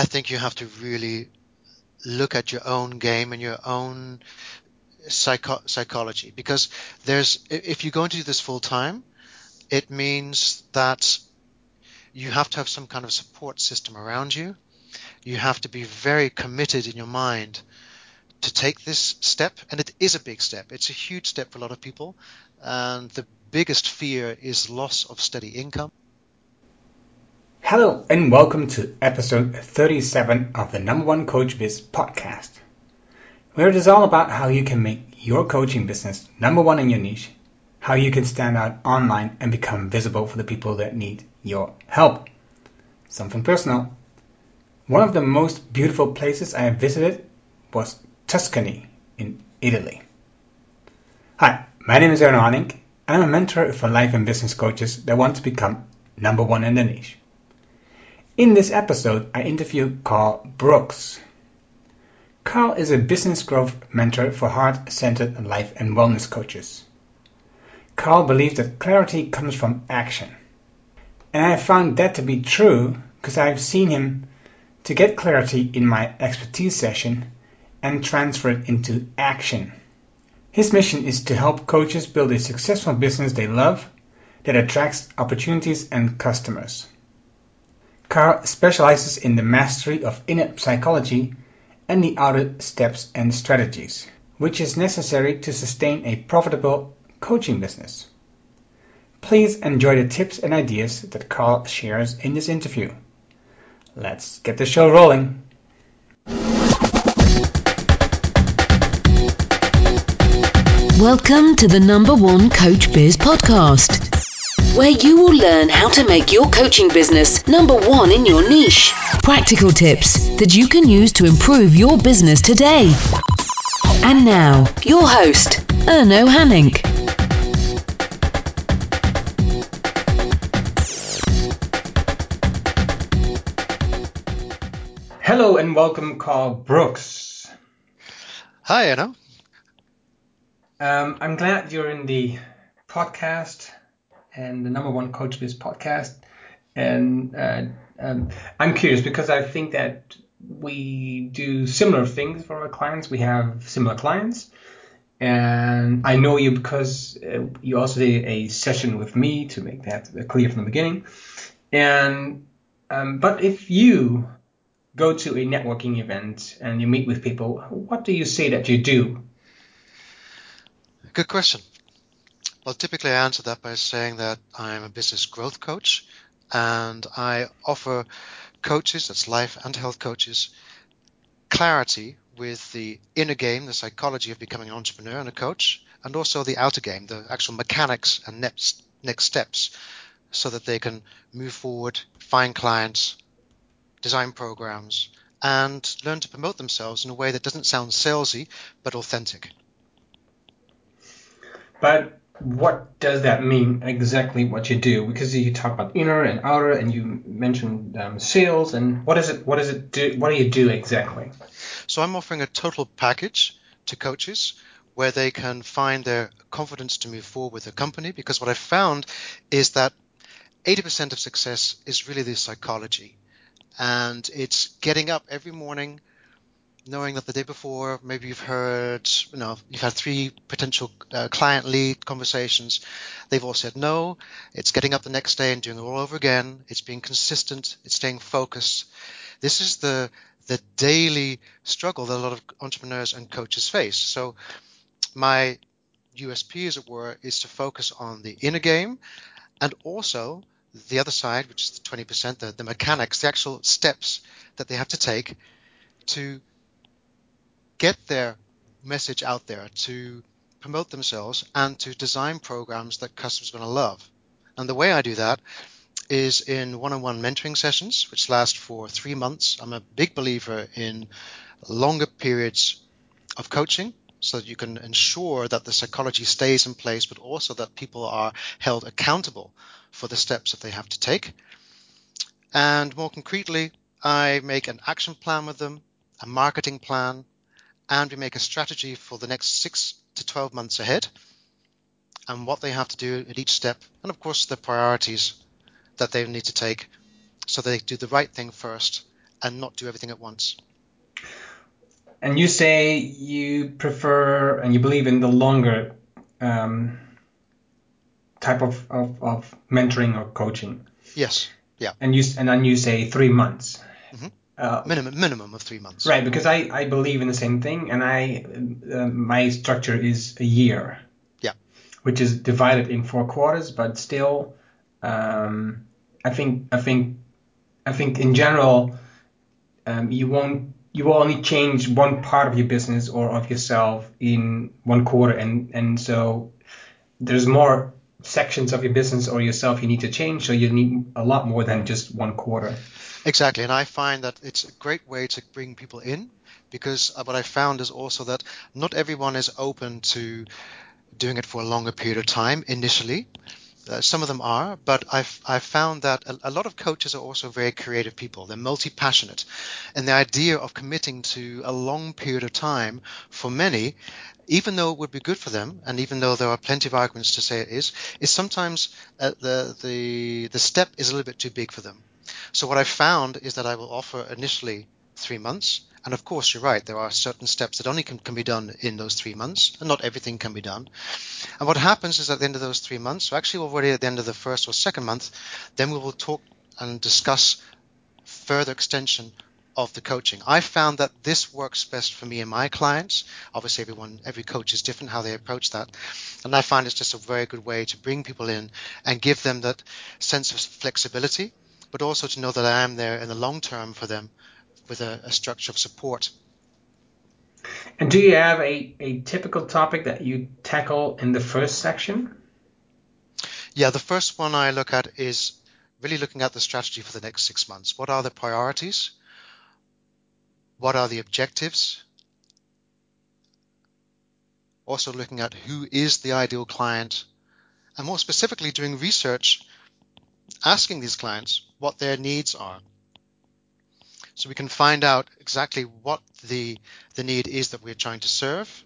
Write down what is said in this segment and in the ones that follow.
I think you have to really look at your own game and your own psycho- psychology because there's if you're going to do this full time, it means that you have to have some kind of support system around you. You have to be very committed in your mind to take this step, and it is a big step. It's a huge step for a lot of people, and the biggest fear is loss of steady income. Hello, and welcome to episode 37 of the Number One Coach Biz podcast, where it is all about how you can make your coaching business number one in your niche, how you can stand out online and become visible for the people that need your help. Something personal. One of the most beautiful places I have visited was Tuscany in Italy. Hi, my name is Erno Hanning, and I'm a mentor for life and business coaches that want to become number one in their niche. In this episode, I interview Carl Brooks. Carl is a business growth mentor for heart centered life and wellness coaches. Carl believes that clarity comes from action. And I have found that to be true because I've seen him to get clarity in my expertise session and transfer it into action. His mission is to help coaches build a successful business they love that attracts opportunities and customers. Carl specializes in the mastery of inner psychology and the outer steps and strategies, which is necessary to sustain a profitable coaching business. Please enjoy the tips and ideas that Carl shares in this interview. Let's get the show rolling. Welcome to the number one Coach Biz podcast, where you will learn how to make your coaching business number one in your niche. Practical tips that you can use to improve your business today. And now, your host, Erno Hanning. Hello and welcome, Carl Brooks. Hi, Erno. Um, I'm glad you're in the podcast and the number one Coach Biz podcast. And uh, um, I'm curious because I think that we do similar things for our clients. We have similar clients. And I know you because uh, you also did a session with me to make that clear from the beginning. And um, but if you go to a networking event and you meet with people, what do you say that you do? Good question. Well, typically answer that by saying that I'm a business growth coach and I offer coaches, that's life and health coaches, clarity with the inner game, the psychology of becoming an entrepreneur and a coach, and also the outer game, the actual mechanics and next, next steps, so that they can move forward, find clients, design programs, and learn to promote themselves in a way that doesn't sound salesy but authentic. But what does that mean exactly what you do? Because you talk about inner and outer, and you mentioned um, sales. And what is it? What does it do? What do you do exactly? So I'm offering a total package to coaches where they can find their confidence to move forward with the company. Because what I've found is that 80% of success is really the psychology, and it's getting up every morning knowing that the day before maybe you've heard you know you've had three potential uh, client lead conversations. They've all said no. It's getting up the next day and doing it all over again. It's being consistent. It's staying focused. This is the the daily struggle that a lot of entrepreneurs and coaches face. So my usp as it were is to focus on the inner game and also the other side which is the 20% the, the mechanics the actual steps that they have to take to get their message out there, to promote themselves, and to design programs that customers are going to love. And the way I do that is in one on one mentoring sessions, which last for three months. I'm a big believer in longer periods of coaching so that you can ensure that the psychology stays in place, but also that people are held accountable for the steps that they have to take. And more concretely, I make an action plan with them, a marketing plan, and we make a strategy for the next six to 12 months ahead and what they have to do at each step, and of course the priorities that they need to take so they do the right thing first and not do everything at once. And you say you prefer and you believe in the longer um, type of, of, of, mentoring or coaching. Yes. Yeah. And you and then you say three months. Uh, minimum minimum of three months. Right, because I, I believe in the same thing, and I uh, my structure is a year. Yeah. Which is divided in four quarters, but still, um, I think I think I think in general, um, you won't you will only change one part of your business or of yourself in one quarter, and and so there's more sections of your business or yourself you need to change, so you need a lot more than just one quarter. Exactly, and I find that it's a great way to bring people in because what I found is also that not everyone is open to doing it for a longer period of time initially. Uh, some of them are, but I've, I've found that a, a, lot of coaches are also very creative people. They're multi passionate. And the idea of committing to a long period of time for many, even though it would be good for them, and even though there are plenty of arguments to say it is, is sometimes uh, the, the, the step is a little bit too big for them. So what I've found is that I will offer initially three months. And of course, you're right. There are certain steps that only can, can be done in those three months, and not everything can be done. And what happens is at the end of those three months, so actually already at the end of the first or second month, then we will talk and discuss further extension of the coaching. I found that this works best for me and my clients. Obviously, everyone, every coach is different how they approach that, and I find it's just a very good way to bring people in and give them that sense of flexibility but also to know that I am there in the long term for them with a, a structure of support. And do you have a, a typical topic that you tackle in the first section? Yeah, the first one I look at is really looking at the strategy for the next six months. What are the priorities? What are the objectives? Also looking at who is the ideal client and more specifically doing research asking these clients what their needs are. So we can find out exactly what the, the need is that we're trying to serve.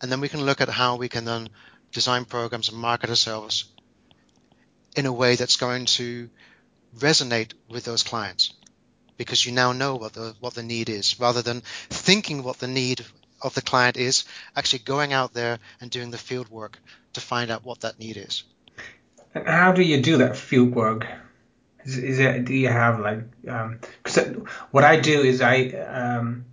And then we can look at how we can then design programs and market ourselves in a way that's going to resonate with those clients because you now know what the what the need is rather than thinking what the need of the client is actually going out there and doing the field work to find out what that need is and how do you do that field work? Is, is it, do you have like, because um, what I do is I, um,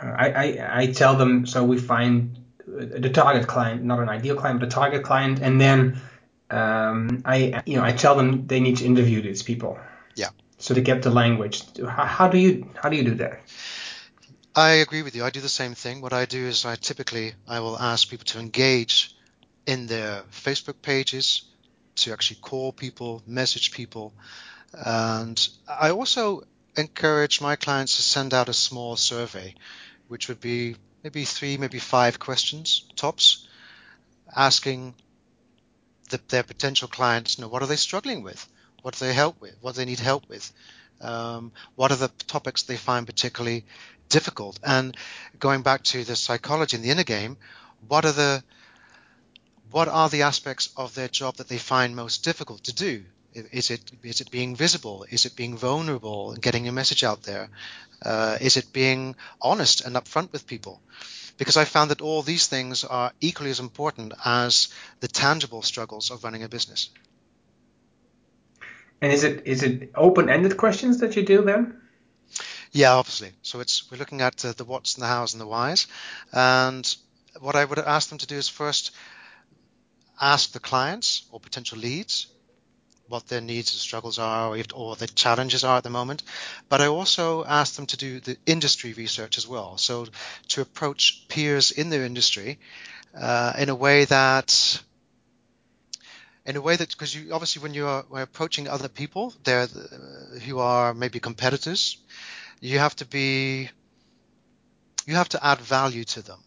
I, I, I tell them, so we find the target client, not an ideal client, but a target client, and then um, I, you know, I tell them they need to interview these people. Yeah. So to get the language, how, how do you how do you do that? I agree with you. I do the same thing. What I do is I typically I will ask people to engage in their Facebook pages, to actually call people, message people. And I also encourage my clients to send out a small survey, which would be maybe three, maybe five questions tops, asking the, their potential clients, you know, what are they struggling with? What do they help with? What do they need help with? Um, what are the topics they find particularly difficult? And going back to the psychology in the inner game, what are the what are the aspects of their job that they find most difficult to do? Is it is it being visible? Is it being vulnerable and getting a message out there? Uh, is it being honest and upfront with people? Because I found that all these things are equally as important as the tangible struggles of running a business. And is it is it open-ended questions that you do then? Yeah, obviously. So it's we're looking at uh, the what's and the hows and the whys, and what I would ask them to do is first ask the clients or potential leads what their needs and struggles are or, if, or the challenges are at the moment. But I also ask them to do the industry research as well. So to approach peers in their industry uh, in a way that in a way that because you obviously when you are approaching other people there uh, who are maybe competitors you have to be you have to add value to them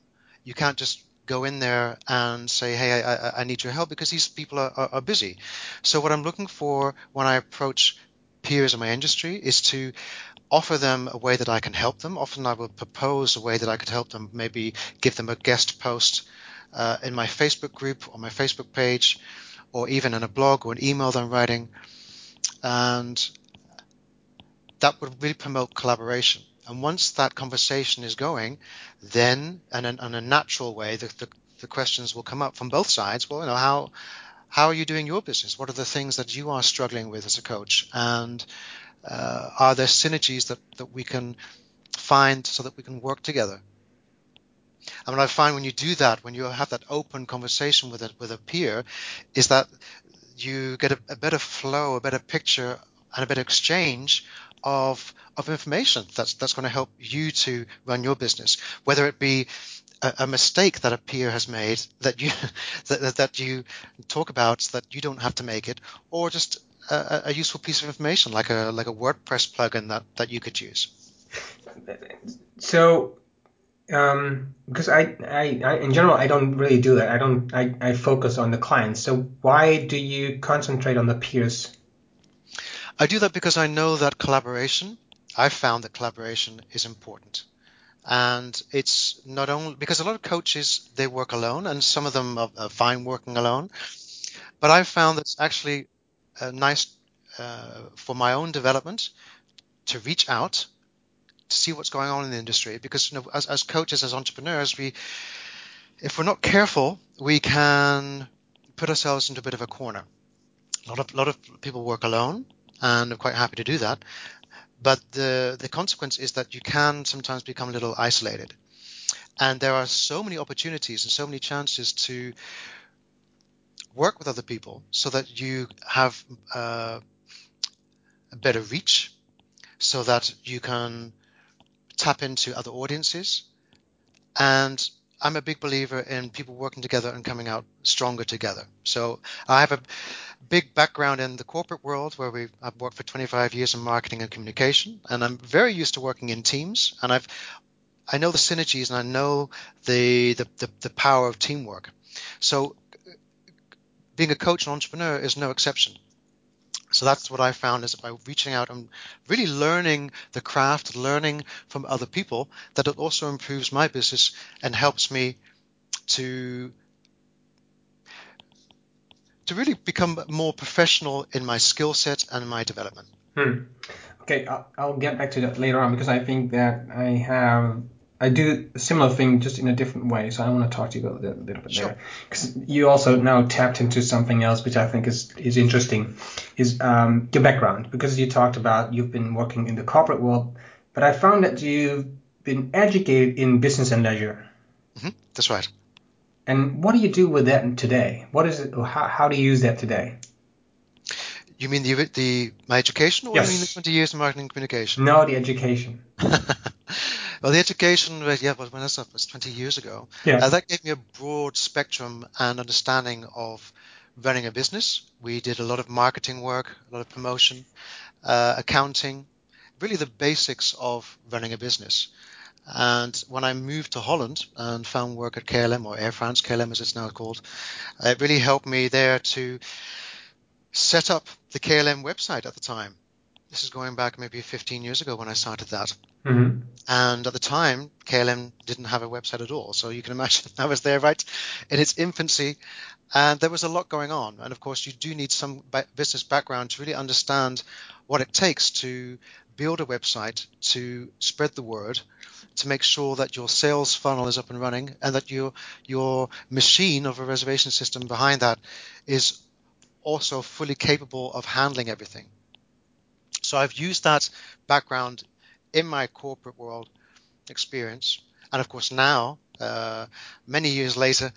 you can't just go in there and say, hey, I, I need your help because these people are, are, are busy. So what I'm looking for when I approach peers in my industry is to offer them a way that I can help them. Often I will propose a way that I could help them, maybe give them a guest post uh, in my Facebook group or my Facebook page, or even in a blog or an email that I'm writing. And that would really promote collaboration. And once that conversation is going, then, and in, a natural way, the, the, the, questions will come up from both sides. Well, you know, how, how are you doing your business? What are the things that you are struggling with as a coach? And uh, are there synergies that, that we can find so that we can work together? And what I find when you do that, when you have that open conversation with a, with a peer, is that you get a, a better flow, a better picture, and a better exchange of of information that's that's going to help you to run your business. Whether it be a, mistake that a peer has made that you that, that you talk about that you don't have to make it, or just a, a useful piece of information like a like a WordPress plugin that that you could use. So um, because I, I, I, in general, I don't really do that. I don't, I, I focus on the clients. So why do you concentrate on the peers? I do that because I know that collaboration, I've found that collaboration is important. And it's not only because a lot of coaches, they work alone and some of them are, are fine working alone. But I've found that it's actually uh, nice uh, for my own development to reach out to see what's going on in the industry because you know, as, as coaches, as entrepreneurs, we if we're not careful, we can put ourselves into a bit of a corner. A lot of a lot of people work alone, and I'm quite happy to do that. But the the consequence is that you can sometimes become a little isolated, and there are so many opportunities and so many chances to work with other people so that you have uh, a better reach, so that you can tap into other audiences. And I'm a big believer in people working together and coming out stronger together. So I have a big background in the corporate world where we I've worked for 25 years in marketing and communication, and I'm very used to working in teams. And I've I know the synergies and I know the the, the, the power of teamwork. So being a coach and entrepreneur is no exception. So that's what I found is by reaching out and really learning the craft, learning from other people, that it also improves my business and helps me to to really become more professional in my skill set and my development. Hmm. Okay, I'll, I'll get back to that later on because I think that I have I do a similar thing just in a different way. So I want to talk to you about that a little bit sure. Because you also now tapped into something else, which I think is, is interesting, is um, your background. Because you talked about you've been working in the corporate world, but I found that you've been educated in business and leisure. Mm-hmm. That's right. And what do you do with that today? What is it? How, how do you use that today? You mean the the my education, or yes. you mean the 20 years in marketing communication? No, the education. Well, the education, yeah, but when I started was 20 years ago. Yeah. Uh, that gave me a broad spectrum and understanding of running a business. We did a lot of marketing work, a lot of promotion, uh, accounting, really the basics of running a business. And when I moved to Holland and found work at KLM or Air France, KLM as it's now called, it really helped me there to set up the KLM website at the time. This is going back maybe 15 years ago when I started that. Mm-hmm. And at the time, KLM didn't have a website at all. So you can imagine I was there right in its infancy. And there was a lot going on. And of course, you do need some business background to really understand what it takes to build a website, to spread the word, to make sure that your sales funnel is up and running, and that your your machine of a reservation system behind that is also fully capable of handling everything. So I've used that background in my corporate world experience, and of course now, uh, many years later,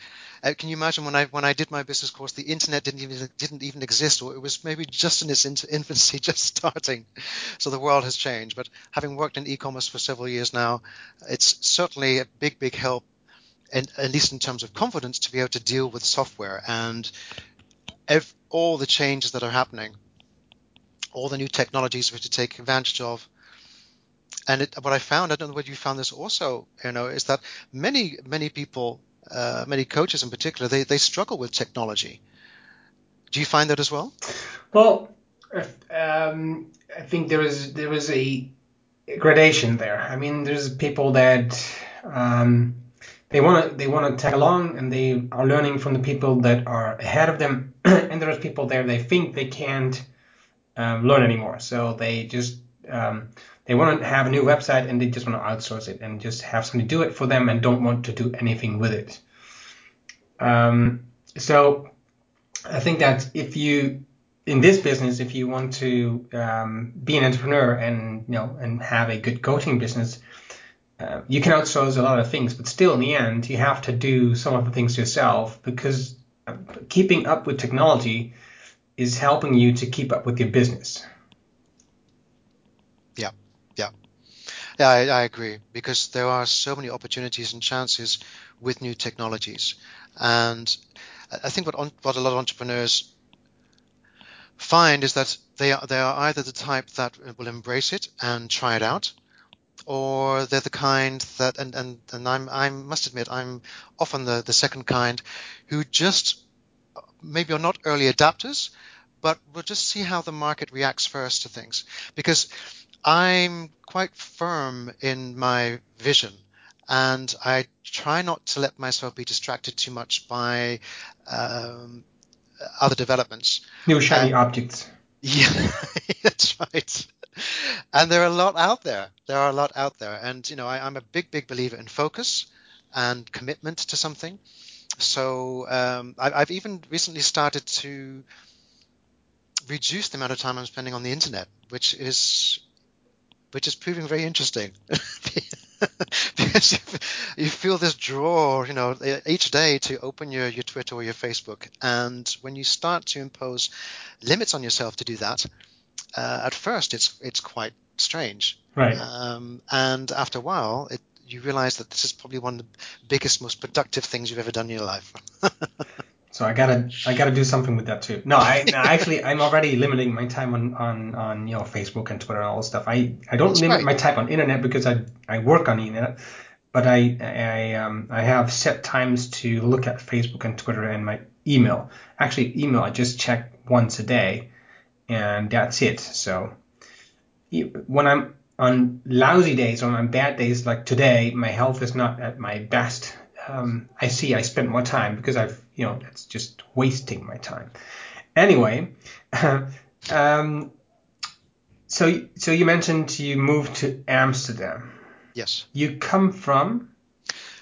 uh, can you imagine when I when I did my business course, the internet didn't even didn't even exist, or it was maybe just in its infancy, just starting. So the world has changed. But having worked in e-commerce for several years now, it's certainly a big big help, and at least in terms of confidence, to be able to deal with software and ev- all the changes that are happening, all the new technologies we have to take advantage of and it, what I found, I don't know whether you found this also, you know, is that many many people, uh, many coaches in particular, they they struggle with technology. Do you find that as well? Well, um, I think there is there is a gradation there. I mean, there's people that um, they want to they want to tag along and they are learning from the people that are ahead of them, and there's people there they think they can't um, learn anymore, so they just um, they want to have a new website and they just want to outsource it and just have somebody do it for them and don't want to do anything with it. Um, so I think that if you in this business, if you want to um, be an entrepreneur and you know and have a good coaching business, uh, you can outsource a lot of things, but still in the end, you have to do some of the things yourself because uh, keeping up with technology is helping you to keep up with your business. Yeah, yeah, yeah. I, I agree because there are so many opportunities and chances with new technologies, and I think what what a lot of entrepreneurs find is that they are they are either the type that will embrace it and try it out, or they're the kind that and and, and I'm I must admit I'm often the the second kind who just maybe are not early adapters, but we'll just see how the market reacts first to things because I'm quite firm in my vision and I try not to let myself be distracted too much by um, other developments. New shiny uh, objects. Yeah, that's right. And there are a lot out there. There are a lot out there, and you know, I, am a big, big believer in focus and commitment to something. So um, I, I've even recently started to reduce the amount of time I'm spending on the internet, which is which is proving very interesting. because you, you, feel this draw, you know, each day to open your, your Twitter or your Facebook. And when you start to impose limits on yourself to do that, uh, at first it's it's quite strange. Right. Um, and after a while, it, you realize that this is probably one of the biggest, most productive things you've ever done in your life. So I gotta I gotta do something with that too. No, I no, actually I'm already limiting my time on, on, on you know Facebook and Twitter and all this stuff. I, I don't That's limit right. my time on internet because I I work on the internet, but I I um I have set times to look at Facebook and Twitter and my email. Actually, email I just check once a day, and that's it. So when I'm on lousy days or on bad days like today, my health is not at my best um, I see I spent more time because I've, you know, that's just wasting my time. Anyway, um, so so you mentioned you moved to Amsterdam. Yes. You come from?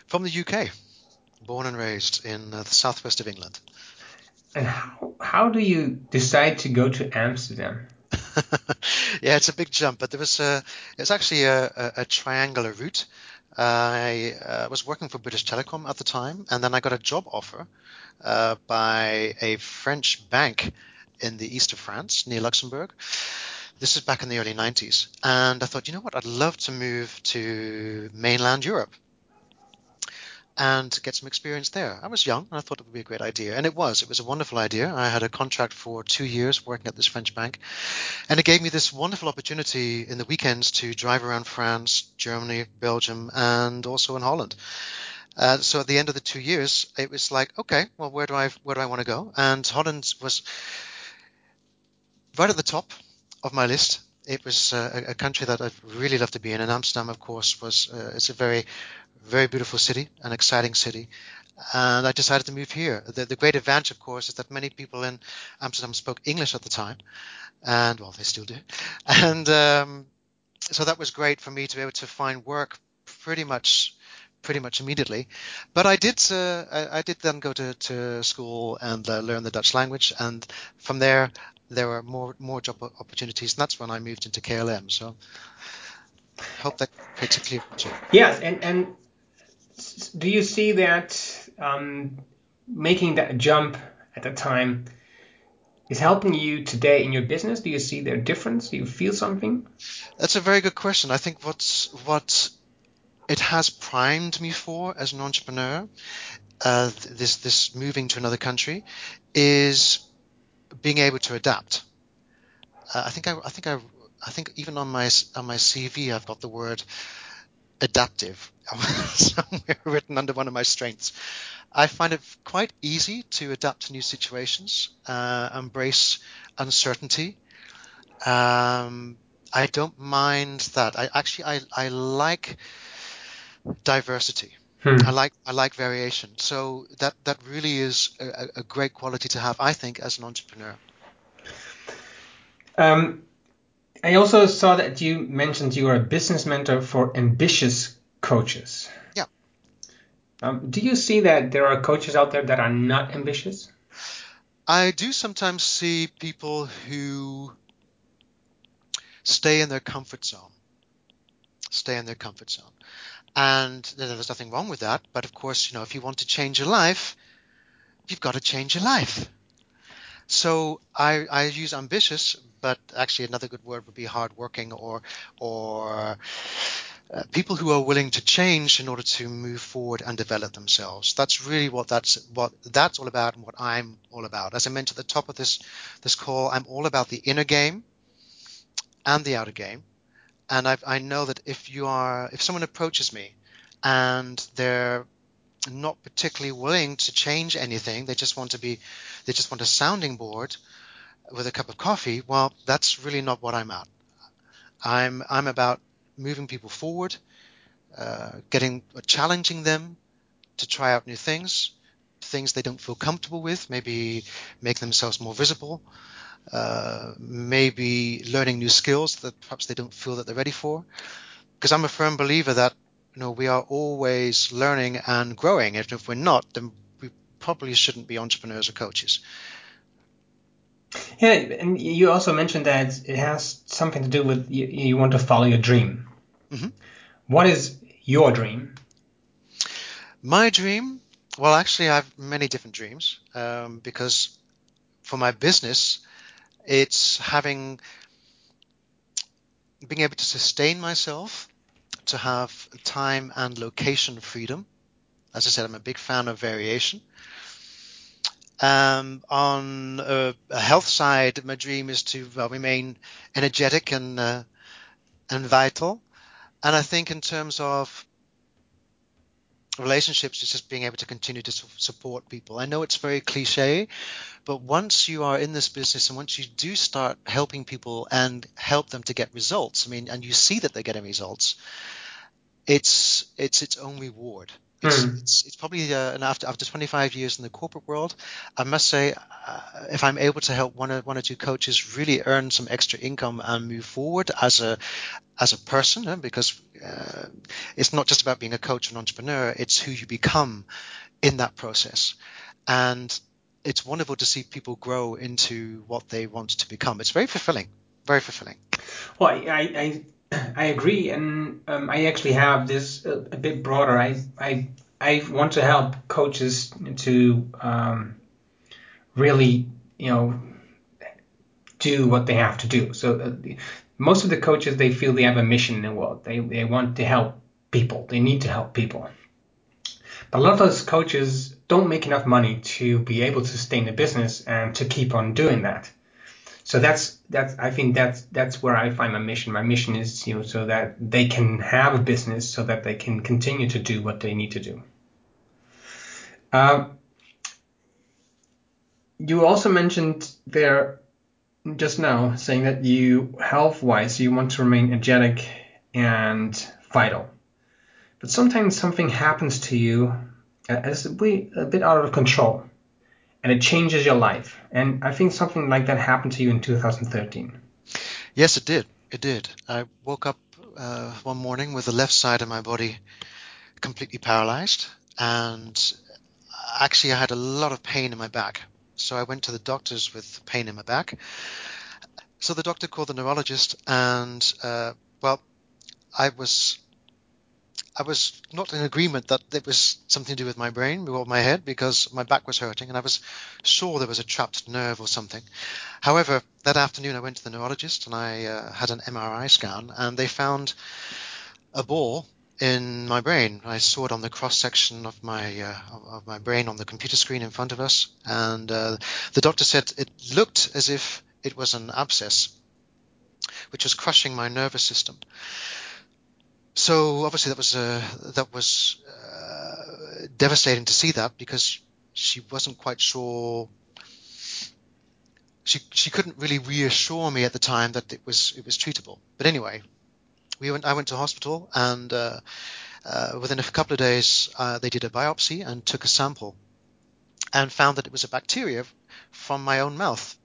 From the UK, born and raised in uh, the southwest of England. And how how do you decide to go to Amsterdam? yeah, it's a big jump, but there was a it's actually a, a, a triangular route. I uh, was working for British Telecom at the time, and then I got a job offer uh, by a French bank in the east of France, near Luxembourg. This is back in the early 90s. And I thought, you know what, I'd love to move to mainland Europe and get some experience there. I was young and I thought it would be a great idea. And it was. It was a wonderful idea. I had a contract for two years working at this French bank. And it gave me this wonderful opportunity in the weekends to drive around France, Germany, Belgium, and also in Holland. Uh, so at the end of the two years, it was like, okay, well, where do I where do I want to go? And Holland was right at the top of my list. It was uh, a country that I'd really love to be in, and Amsterdam, of course, was uh, it's a very very beautiful city, an exciting city. And I decided to move here. The, the, great advantage, of course, is that many people in Amsterdam spoke English at the time, and well, they still do. And um, so that was great for me to be able to find work pretty much, pretty much immediately. But I did, uh, I, I, did then go to, to school and uh, learn the Dutch language, and from there there were more more job opportunities, and that's when I moved into KLM. So I hope that creates a clear picture. Yes, and and do you see that um, making that jump at the time is helping you today in your business? Do you see their difference? Do you feel something? That's a very good question. I think what's what it has primed me for as an entrepreneur, uh, this this moving to another country, is being able to adapt. Uh, I think I, I think I I think even on my on my CV I've got the word adaptive somewhere written under one of my strengths. I find it quite easy to adapt to new situations, uh, embrace uncertainty. Um, I don't mind that. I actually I, I like diversity. Hmm. I like I like variation. So that that really is a, a, great quality to have, I think, as an entrepreneur. Um, I also saw that you mentioned you are a business mentor for ambitious coaches. Yeah. Um, do you see that there are coaches out there that are not ambitious? I do sometimes see people who stay in their comfort zone. Stay in their comfort zone. And there's nothing wrong with that. But of course, you know, if you want to change your life, you've got to change your life. So I, I use ambitious, but actually another good word would be hardworking or or uh, people who are willing to change in order to move forward and develop themselves. That's really what that's what that's all about and what I'm all about. As I mentioned at the top of this this call, I'm all about the inner game and the outer game. And I've, I know that if you are if someone approaches me and they're not particularly willing to change anything, they just want to be they just want a sounding board with a cup of coffee. Well, that's really not what I'm at. I'm I'm about moving people forward, uh, getting challenging them to try out new things, things they don't feel comfortable with, maybe make themselves more visible, uh, maybe learning new skills that perhaps they don't feel that they're ready for. Because I'm a firm believer that you know we are always learning and growing. If, if we're not, then we probably shouldn't be entrepreneurs or coaches. Yeah, and you also mentioned that it has something to do with you, you want to follow your dream. Mm-hmm. What is your dream? My dream? Well, actually, I have many different dreams um, because for my business, it's having being able to sustain myself, to have time and location freedom. As I said, I'm a big fan of variation. Um, on a, a, health side, my dream is to remain energetic and uh, and vital. And I think in terms of relationships, it's just being able to continue to support people. I know it's very cliche, but once you are in this business and once you do start helping people and help them to get results, I mean, and you see that they're getting results, it's it's its own reward. It's, mm. it's, it's, probably uh, after after 25 years in the corporate world, I must say, uh, if I'm able to help one or one or two coaches really earn some extra income and move forward as a as a person, uh, because uh, it's not just about being a coach and entrepreneur; it's who you become in that process, and it's wonderful to see people grow into what they want to become. It's very fulfilling, very fulfilling. Well, I, I I agree, and um, I actually have this a, a, bit broader. I, I I want to help coaches to um, really, you know, do what they have to do. So uh, most of the coaches they feel they have a mission in the world. They they want to help people. They need to help people. But a lot of those coaches don't make enough money to be able to sustain in the business and to keep on doing that so that's that's I think that's that's where I find my mission. My mission is you know so that they can have a business so that they can continue to do what they need to do. Uh, you also mentioned there just now saying that you health wise you want to remain energetic and vital, but sometimes something happens to you as a bit out of control and it changes your life. And I think something like that happened to you in 2013. Yes, it did. It did. I woke up uh, one morning with the left side of my body completely paralyzed, and actually, I had a lot of pain in my back. So I went to the doctors with pain in my back. So the doctor called the neurologist, and uh, well, I was I was not in agreement that it was something to do with my brain or my head because my back was hurting and I was sure there was a trapped nerve or something. However, that afternoon I went to the neurologist and I uh, had an MRI scan and they found a ball in my brain. I saw it on the cross section of my uh, of my brain on the computer screen in front of us, and uh, the doctor said it looked as if it was an abscess, which was crushing my nervous system so obviously that was uh, that was uh, devastating to see that because she wasn't quite sure. She she couldn't really reassure me at the time that it was it was treatable. But anyway, we went. I went to hospital, and uh, uh within a couple of days, uh, they did a biopsy and took a sample, and found that it was a bacteria from my own mouth.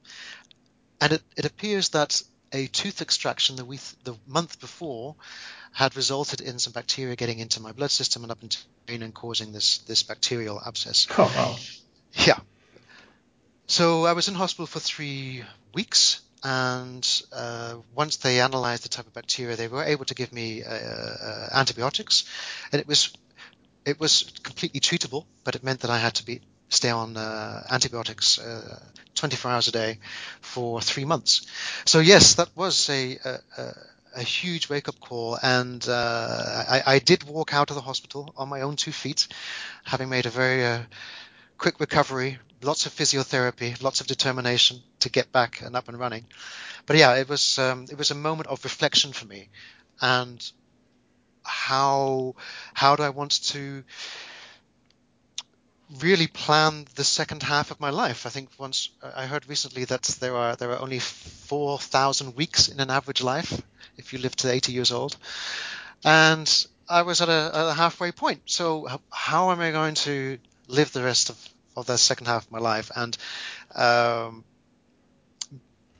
And it, it appears that a tooth extraction the week, the month before had resulted in some bacteria getting into my blood system and up into the brain and causing this this bacterial abscess. Oh wow. Yeah. So I was in hospital for three weeks, and uh, once they analyzed the type of bacteria, they were able to give me uh, uh, antibiotics, and it was it was completely treatable, but it meant that I had to be stay on uh, antibiotics uh, 24 hours a day for three months. So yes, that was a, a, a huge wake-up call, and uh, I, I, did walk out of the hospital on my own two feet, having made a very uh, quick recovery, lots of physiotherapy, lots of determination to get back and up and running. But yeah, it was um, it was a moment of reflection for me, and how how do I want to really plan the second half of my life. I think once I heard recently that there are there are only four thousand weeks in an average life if you live to eighty years old, and I was at a, a halfway point. So how am I going to live the rest of, of the second half of my life? And um,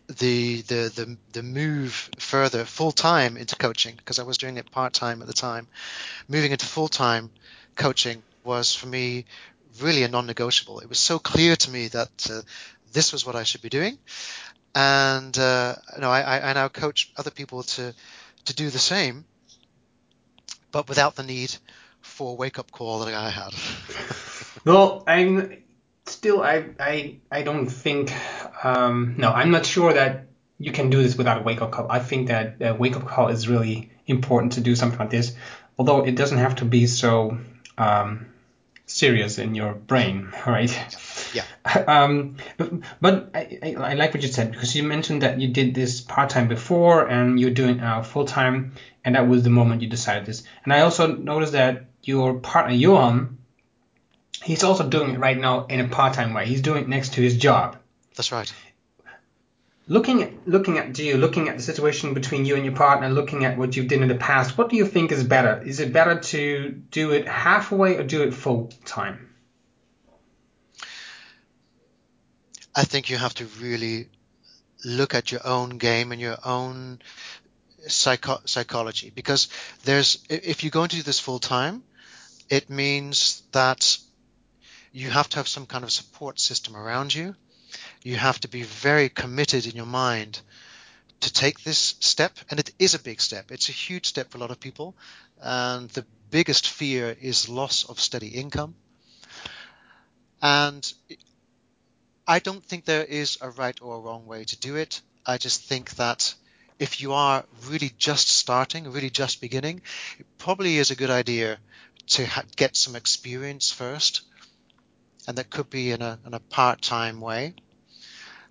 the the the the move further full time into coaching because I was doing it part time at the time, moving into full time coaching was for me really a non-negotiable. It was so clear to me that uh, this was what I should be doing, and uh, you know, I, I now coach other people to to do the same, but without the need for a wake-up call that I had. well, I'm still I I I don't think um, no, I'm not sure that you can do this without a wake-up call. I think that a wake-up call is really important to do something like this, although it doesn't have to be so. Um, serious in your brain, right? Yeah. Um, but, but I, I, I, like what you said because you mentioned that you did this part time before and you're doing uh, full time, and that was the moment you decided this. And I also noticed that your partner Johan, he's also doing it right now in a part time way. He's doing it next to his job. That's right looking at looking at you, looking at the situation between you and your partner, looking at what you've done in the past, what do you think is better? Is it better to do it halfway or do it full time? I think you have to really look at your own game and your own psycho- psychology because there's if you're going to do this full time, it means that you have to have some kind of support system around you you have to be very committed in your mind to take this step. And it is a big step. It's a huge step for a lot of people. And the biggest fear is loss of steady income. And I don't think there is a right or a wrong way to do it. I just think that if you are really just starting, really just beginning, it probably is a good idea to ha- get some experience first. And that could be in a, in a part time way.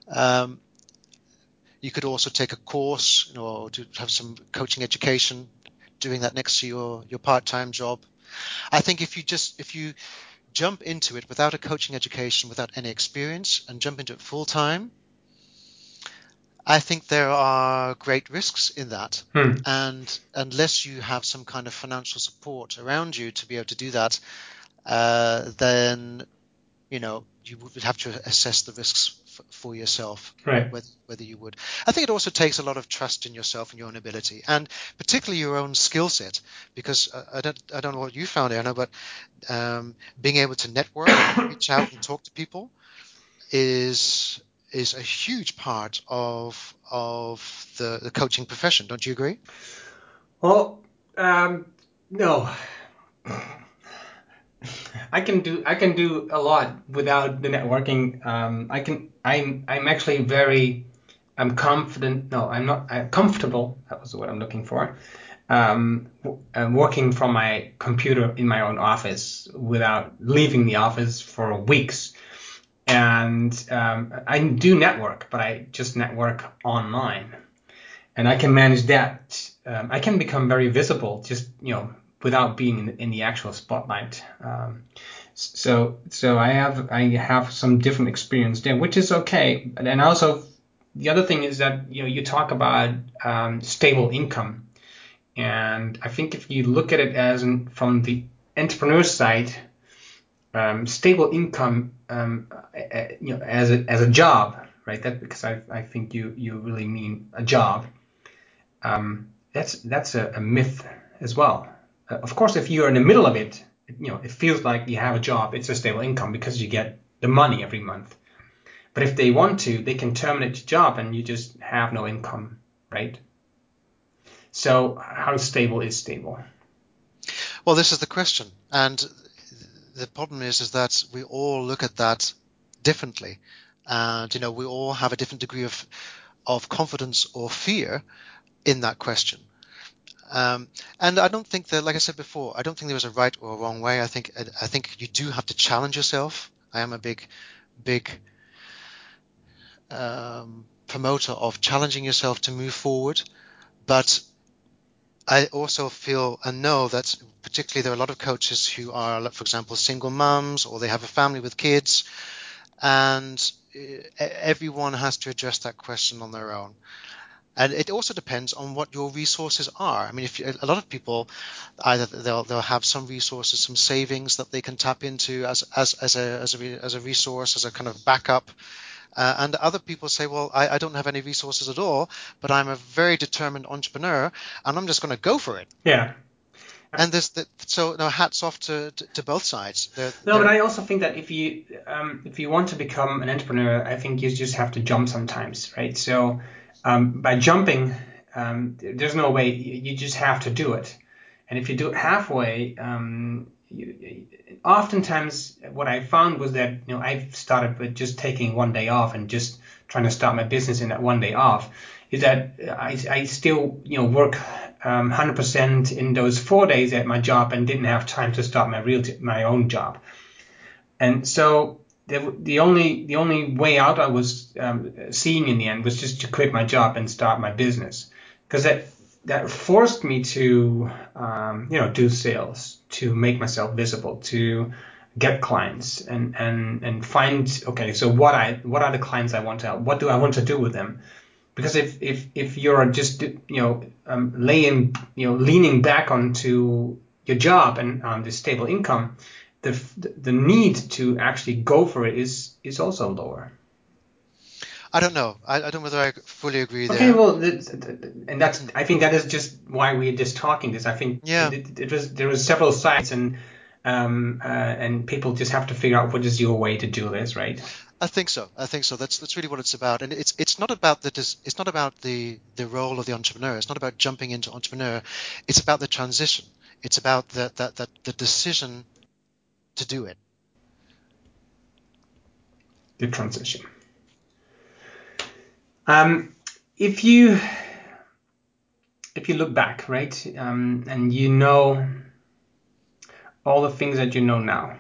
Um, you could also take a course, you know, to have some coaching education, doing that next to your your part-time job. I think if you just if you jump into it without a coaching education, without any experience, and jump into it full time, I think there are great risks in that. Hmm. And unless you have some kind of financial support around you to be able to do that, uh, then you know you would have to assess the risks for yourself, right. whether, whether, you would. I think it also takes a lot of trust in yourself and your own ability, and particularly your own skill set. Because uh, I don't, I don't know what you found, Anna, but um, being able to network, reach out, and talk to people is is a huge part of of the, the coaching profession. Don't you agree? Well, um, no. I can do I can do a lot without the networking. Um, I can I'm I'm actually very I'm confident. No, I'm not. I'm comfortable. That was what I'm looking for. Um, I'm working from my computer in my own office without leaving the office for weeks. And um, I do network, but I just network online, and I can manage that. Um, I can become very visible, just you know, without being in, the actual spotlight. Um, so so I have I have some different experience there, which is okay. And also the other thing is that you know you talk about um, stable income, and I think if you look at it as in, from the entrepreneur side, um, stable income um, you know as a as a job, right? That because I, I think you you really mean a job. Um, that's that's a, a myth as well. Uh, of course, if you're in the middle of it, you know, it feels like you have a job. It's a stable income because you get the money every month. But if they want to, they can terminate your job and you just have no income, right? So how stable is stable? Well, this is the question, and the problem is is that we all look at that differently, and you know we all have a different degree of of confidence or fear in that question. Um, and I don't think that, like I said before, I don't think there is a right or a wrong way. I think I think you do have to challenge yourself. I am a big, big um, promoter of challenging yourself to move forward, but I also feel and know that particularly there are a lot of coaches who are, for example, single mums or they have a family with kids, and everyone has to address that question on their own. And it also depends on what your resources are. I mean, if you, a lot of people either they'll they'll have some resources, some savings that they can tap into as as as a as a, as a resource, as a kind of backup. Uh, and other people say, well, I, I, don't have any resources at all, but I'm a very determined entrepreneur, and I'm just going to go for it. Yeah. And this, the, so no, hats off to, to, to both sides. They're, no, they're... but I also think that if you um, if you want to become an entrepreneur, I think you just have to jump sometimes, right? So um, by jumping, um, there's no way. You just have to do it. And if you do it halfway, um, you, oftentimes what I found was that you know I started with just taking one day off and just trying to start my business in that one day off. Is that I, I still you know work um, 100% in those four days at my job and didn't have time to start my real t- my own job. And so the, the only the only way out I was um, seeing in the end was just to quit my job and start my business. Because that that forced me to um, you know do sales to make myself visible to get clients and and and find okay so what I what are the clients I want to help? What do I want to do with them? Because if if if you're just you know um, laying you know leaning back onto your job and um, the stable income the the need to actually go for it is is also lower I don't know. I, I don't know whether I fully agree okay, there. Okay, well, and that's I think that is just why we're just talking this. I think yeah. it, it was there was several sites and um, uh, and people just have to figure out what is your way to do this, right? I think so. I think so. That's that's really what it's about, and it's it's not about the it's not about the the role of the entrepreneur. It's not about jumping into entrepreneur. It's about the transition. It's about the that that the decision to do it. The transition. Um, if you if you look back, right, um, and you know all the things that you know now,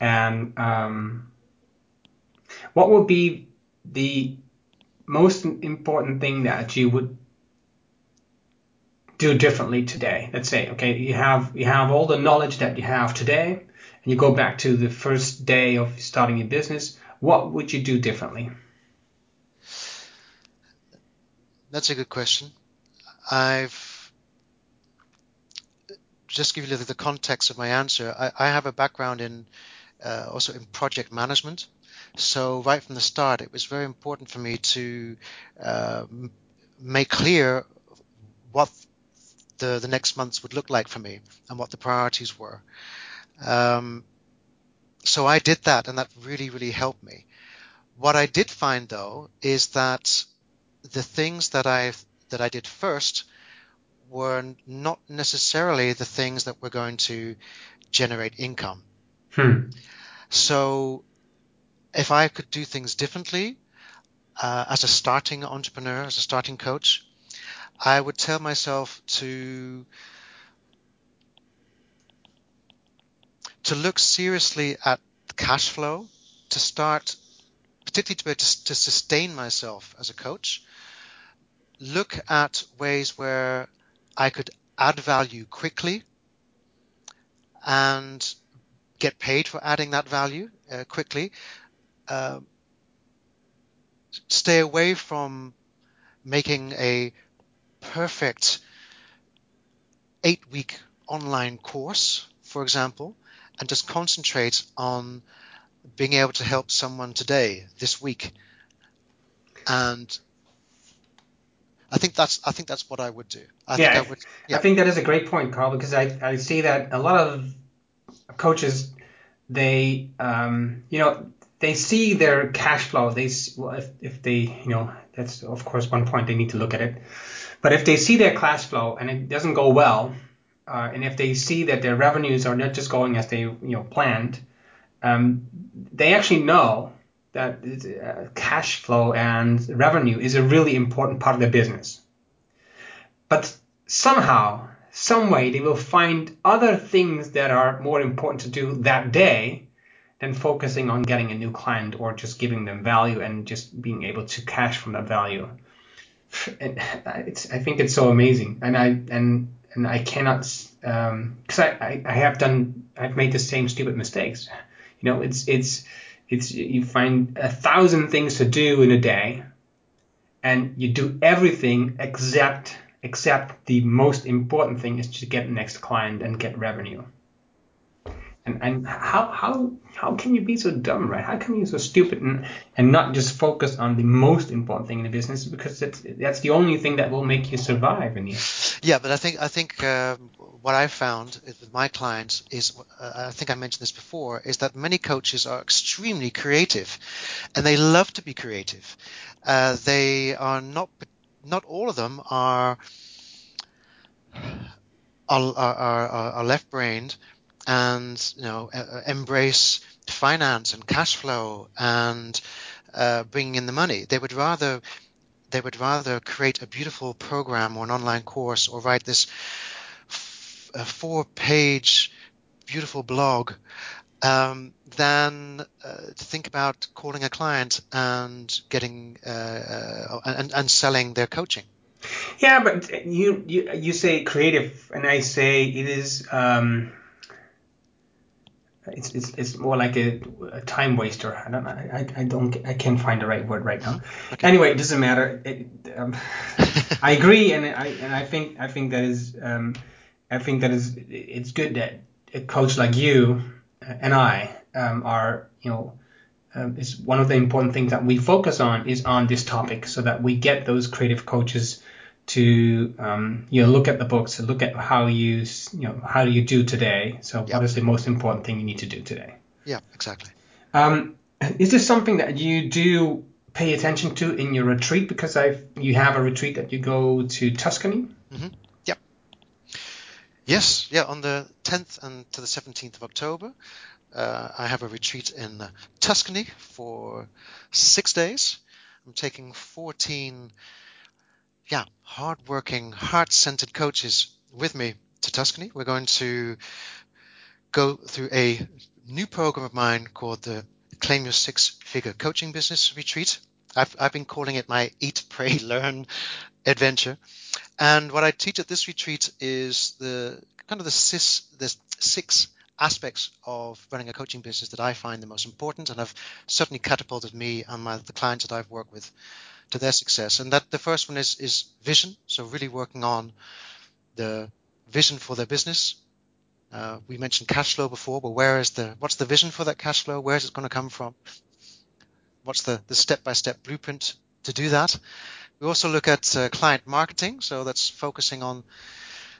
and um, what would be the most important thing that you would do differently today? Let's say, okay, you have you have all the knowledge that you have today, and you go back to the first day of starting your business what would you do differently? That's a good question. I've just give you the context of my answer. I, I have a background in uh, also in project management. So right from the start, it was very important for me to uh, make clear what the the next months would look like for me and what the priorities were. Um, so I did that, and that really, really helped me. What I did find though is that the things that I that I did first were not necessarily the things that were going to generate income. Hmm. So if I could do things differently uh, as a starting entrepreneur, as a starting coach, I would tell myself to to look seriously at cash flow, to start, particularly to to sustain myself as a coach, look at ways where I could add value quickly and get paid for adding that value uh, quickly. Uh, stay away from making a perfect eight week online course, for example, and just concentrate on being able to help someone today, this week, and I think that's I think that's what I would do. I yeah, think I, would, yeah, I think that is a great point, Carl, because I, I see that a lot of coaches they um, you know they see their cash flow. They well, if if they you know that's of course one point they need to look at it. But if they see their cash flow and it doesn't go well, uh, and if they see that their revenues are not just going as they you know planned, um, they actually know that uh, cash flow and revenue is a really important part of their business. But somehow, some way, they will find other things that are more important to do that day than focusing on getting a new client or just giving them value and just being able to cash from that value. And it's, I think it's so amazing, and I and and I cannot because um, I, I I have done I've made the same stupid mistakes. You know, it's it's it's you find a thousand things to do in a day, and you do everything except except the most important thing is to get the next client and get revenue. And and how how how can you be so dumb, right? How can you be so stupid and, and not just focus on the most important thing in the business because that's that's the only thing that will make you survive in the end. Yeah, but I think I think um, what I found with my clients is uh, I think I mentioned this before is that many coaches are extremely creative, and they love to be creative. Uh, they are not not all of them are are, are, are left-brained and you know embrace finance and cash flow and uh, bringing in the money. They would rather they would rather create a beautiful program or an online course or write this f- four-page beautiful blog um, than uh, to think about calling a client and getting uh, uh and, and selling their coaching. Yeah, but you you you say creative, and I say it is. Um it's, it's, it's more like a, a time waster. I don't I, I don't I can't find the right word right now. Okay. Anyway, it doesn't matter. It, um, I agree, and I and I think I think that is um, I think that is it's good that a coach like you and I um, are you know um, is one of the important things that we focus on is on this topic so that we get those creative coaches to um, you know look at the books and look at how you you know how do you do today. So yep. what is the most important thing you need to do today? Yeah, exactly. Um, is this something that you do pay attention to in your retreat? Because I you have a retreat that you go to Tuscany. Mm-hmm. Yep. Yes, yeah, on the 10th and to the 17th of October, uh, I have a retreat in Tuscany for six days. I'm taking 14 yeah, hardworking, heart-centered coaches with me to Tuscany. We're going to go through a new program of mine called the Claim Your Six Figure Coaching Business Retreat. I've, I've been calling it my Eat, Pray, Learn adventure. And what I teach at this retreat is the kind of the, cis, the six aspects of running a coaching business that I find the most important and have certainly catapulted me and my, the clients that I've worked with to their success. And that the first one is is vision. So really working on the vision for their business. Uh, we mentioned cash flow before, but where is the what's the vision for that cash flow? Where is it going to come from? What's the the step by step blueprint to do that? We also look at uh, client marketing. So that's focusing on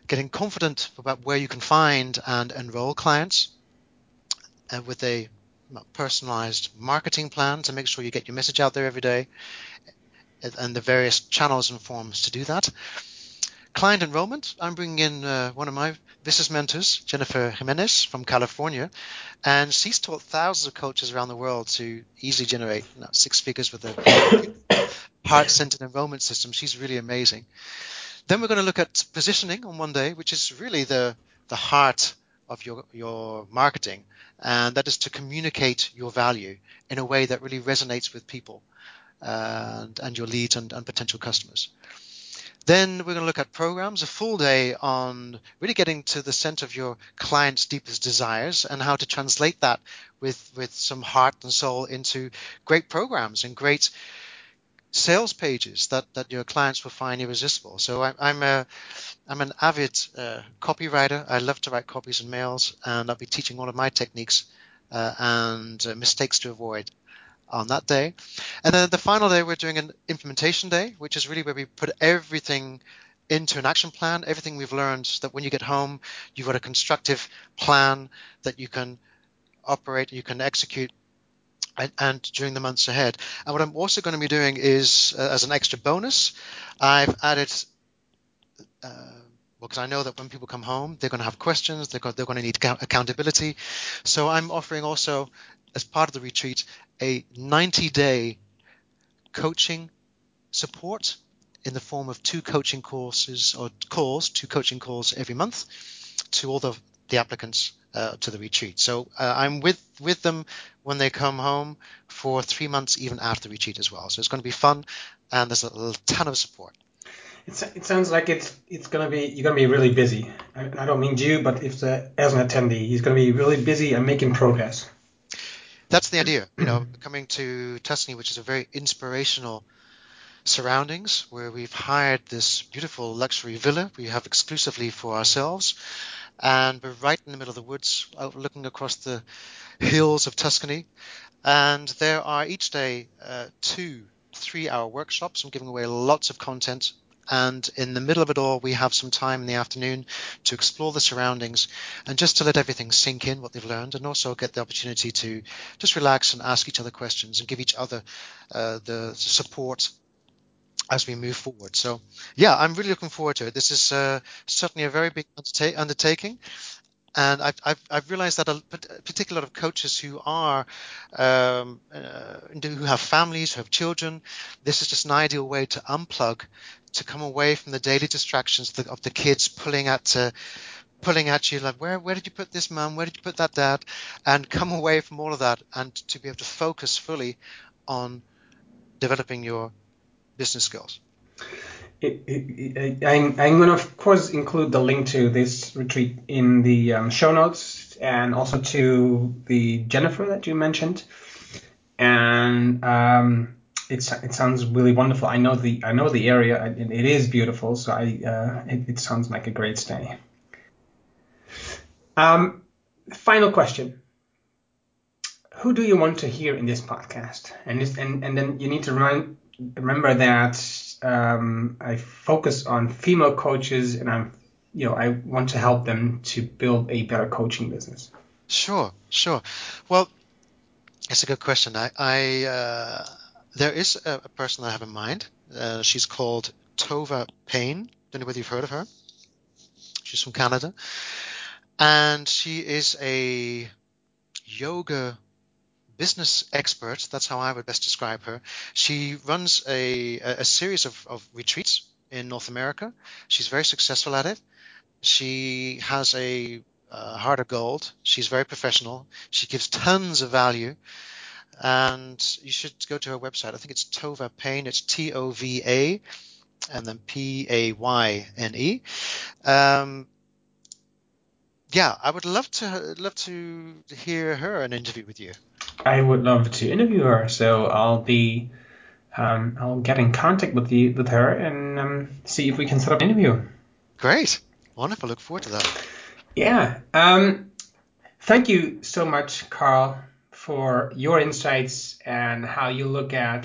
getting confident about where you can find and enroll clients uh, with a personalized marketing plan to make sure you get your message out there every day and the various channels and forms to do that. Client enrollment, I'm bringing in uh, one of my business mentors, Jennifer Jimenez from California, and she's taught thousands of coaches around the world to easily generate you know, six figures with a heart-centered enrollment system. She's really amazing. Then we're going to look at positioning on one day, which is really the the heart of your your marketing, and that is to communicate your value in a way that really resonates with people and, your leads and, potential customers. Then we're going to look at programs, a full day on really getting to the center of your client's deepest desires and how to translate that with, with some heart and soul into great programs and great sales pages that, that your clients will find irresistible. So I, I'm a I'm an avid uh, copywriter. I love to write copies and mails, and I'll be teaching one of my techniques uh, and uh, mistakes to avoid on that day. And then the final day, we're doing an implementation day, which is really where we put everything into an action plan, everything we've learned, so that when you get home, you've got a constructive plan that you can operate, you can execute and, and, during the months ahead. And what I'm also going to be doing is, uh, as an extra bonus, I've added, uh, well, because I know that when people come home, they're going to have questions, they're going, they're going to need accountability. So I'm offering also, as part of the retreat, a 90 day coaching support in the form of two coaching courses or calls, two coaching calls every month to all the, the applicants uh, to the retreat. So uh, I'm with with them when they come home for three months, even after the retreat as well. So it's going to be fun, and there's a ton of support. It sounds like it's it's to be you're going to be really busy. I, I don't mean you, but if the, as an attendee, he's going to be really busy and making progress. That's the idea. You know, coming to Tuscany, which is a very inspirational surroundings where we've hired this beautiful luxury villa we have exclusively for ourselves and we're right in the middle of the woods, looking across the hills of Tuscany. And there are each day uh, two three-hour workshops. I'm giving away lots of content. And in the middle of it all, we have some time in the afternoon to explore the surroundings and just to let everything sink in what they've learned, and also get the opportunity to just relax and ask each other questions and give each other uh, the support as we move forward. So, yeah, I'm really looking forward to it. This is uh, certainly a very big undertaking. And I've, I've, I've, realized that a particular lot of coaches who are um, uh, who have families, who have children, this is just an ideal way to unplug, to come away from the daily distractions of the, of the kids pulling at uh, pulling at you like where where did you put this mom where did you put that dad and come away from all of that and to be able to focus fully on developing your business skills? I'm going to, of course, include the link to this retreat in the um, show notes and also to the Jennifer that you mentioned. And um, it sounds really wonderful. I know the I know the area. It, it is beautiful, so I uh, it, it, sounds like a great stay. Um, final question: Who do you want to hear in this podcast? And this, and and then you need to remind remember that um, I focus on female coaches, and I'm, you know, I want to help them to build a better coaching business. Sure, sure. Well, it's a good question. I, I uh, there is a, a, person I have in mind. Uh, she's called Tova Payne. Don't know whether you've heard of her. She's from Canada, and she is a yoga business expert. That's how I would best describe her. She runs a, a series of, of retreats in North America. She's very successful at it. She has a uh, heart of gold. She's very professional. She gives tons of value. And you should go to her website. I think it's Tova Payne. It's T O V A and then P A Y N E. Um, yeah, I would love to love to hear her an interview with you. I would love to interview her, so I'll be um, I'll get in contact with you with her and um, see if we can set up an interview. Great, wonderful. Look forward to that. Yeah. Um, thank you so much, Carl, for your insights and how you look at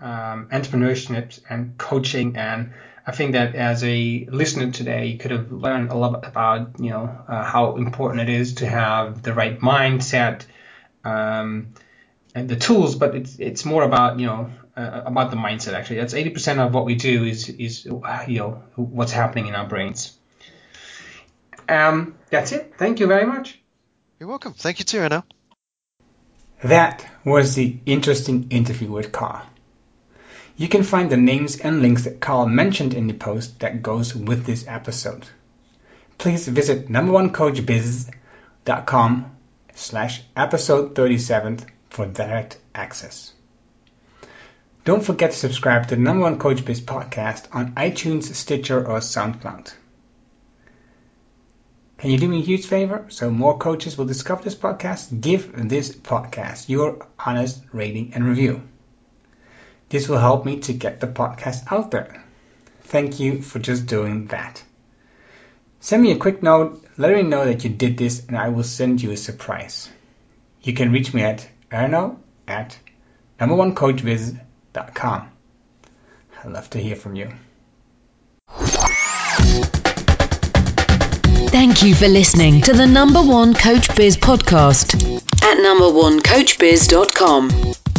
um, entrepreneurship and coaching and I think that as a listener today, you could have learned a lot about, you know, uh, how important it is to have the right mindset um, and the tools, but it's it's more about, you know, uh, about the mindset. Actually, that's 80% of what we do is is you know what's happening in our brains. Um, that's it. Thank you very much. You're welcome. Thank you too, Anna. That was the interesting interview with Carl. You can find the names and links that Carl mentioned in the post that goes with this episode. Please visit number1coachbiz.com slash episode 37 for direct access. Don't forget to subscribe to the Number One Coach Biz podcast on iTunes, Stitcher, or SoundCloud. Can you do me a huge favor so more coaches will discover this podcast? Give this podcast your honest rating and review. This will help me to get the podcast out there. Thank you for just doing that. Send me a quick note, let me know that you did this, and I will send you a surprise. you can reach me at erno at number1coachbiz.com. I'd love to hear from you. Thank you for listening to the Number One Coach Biz podcast at number1coachbiz.com.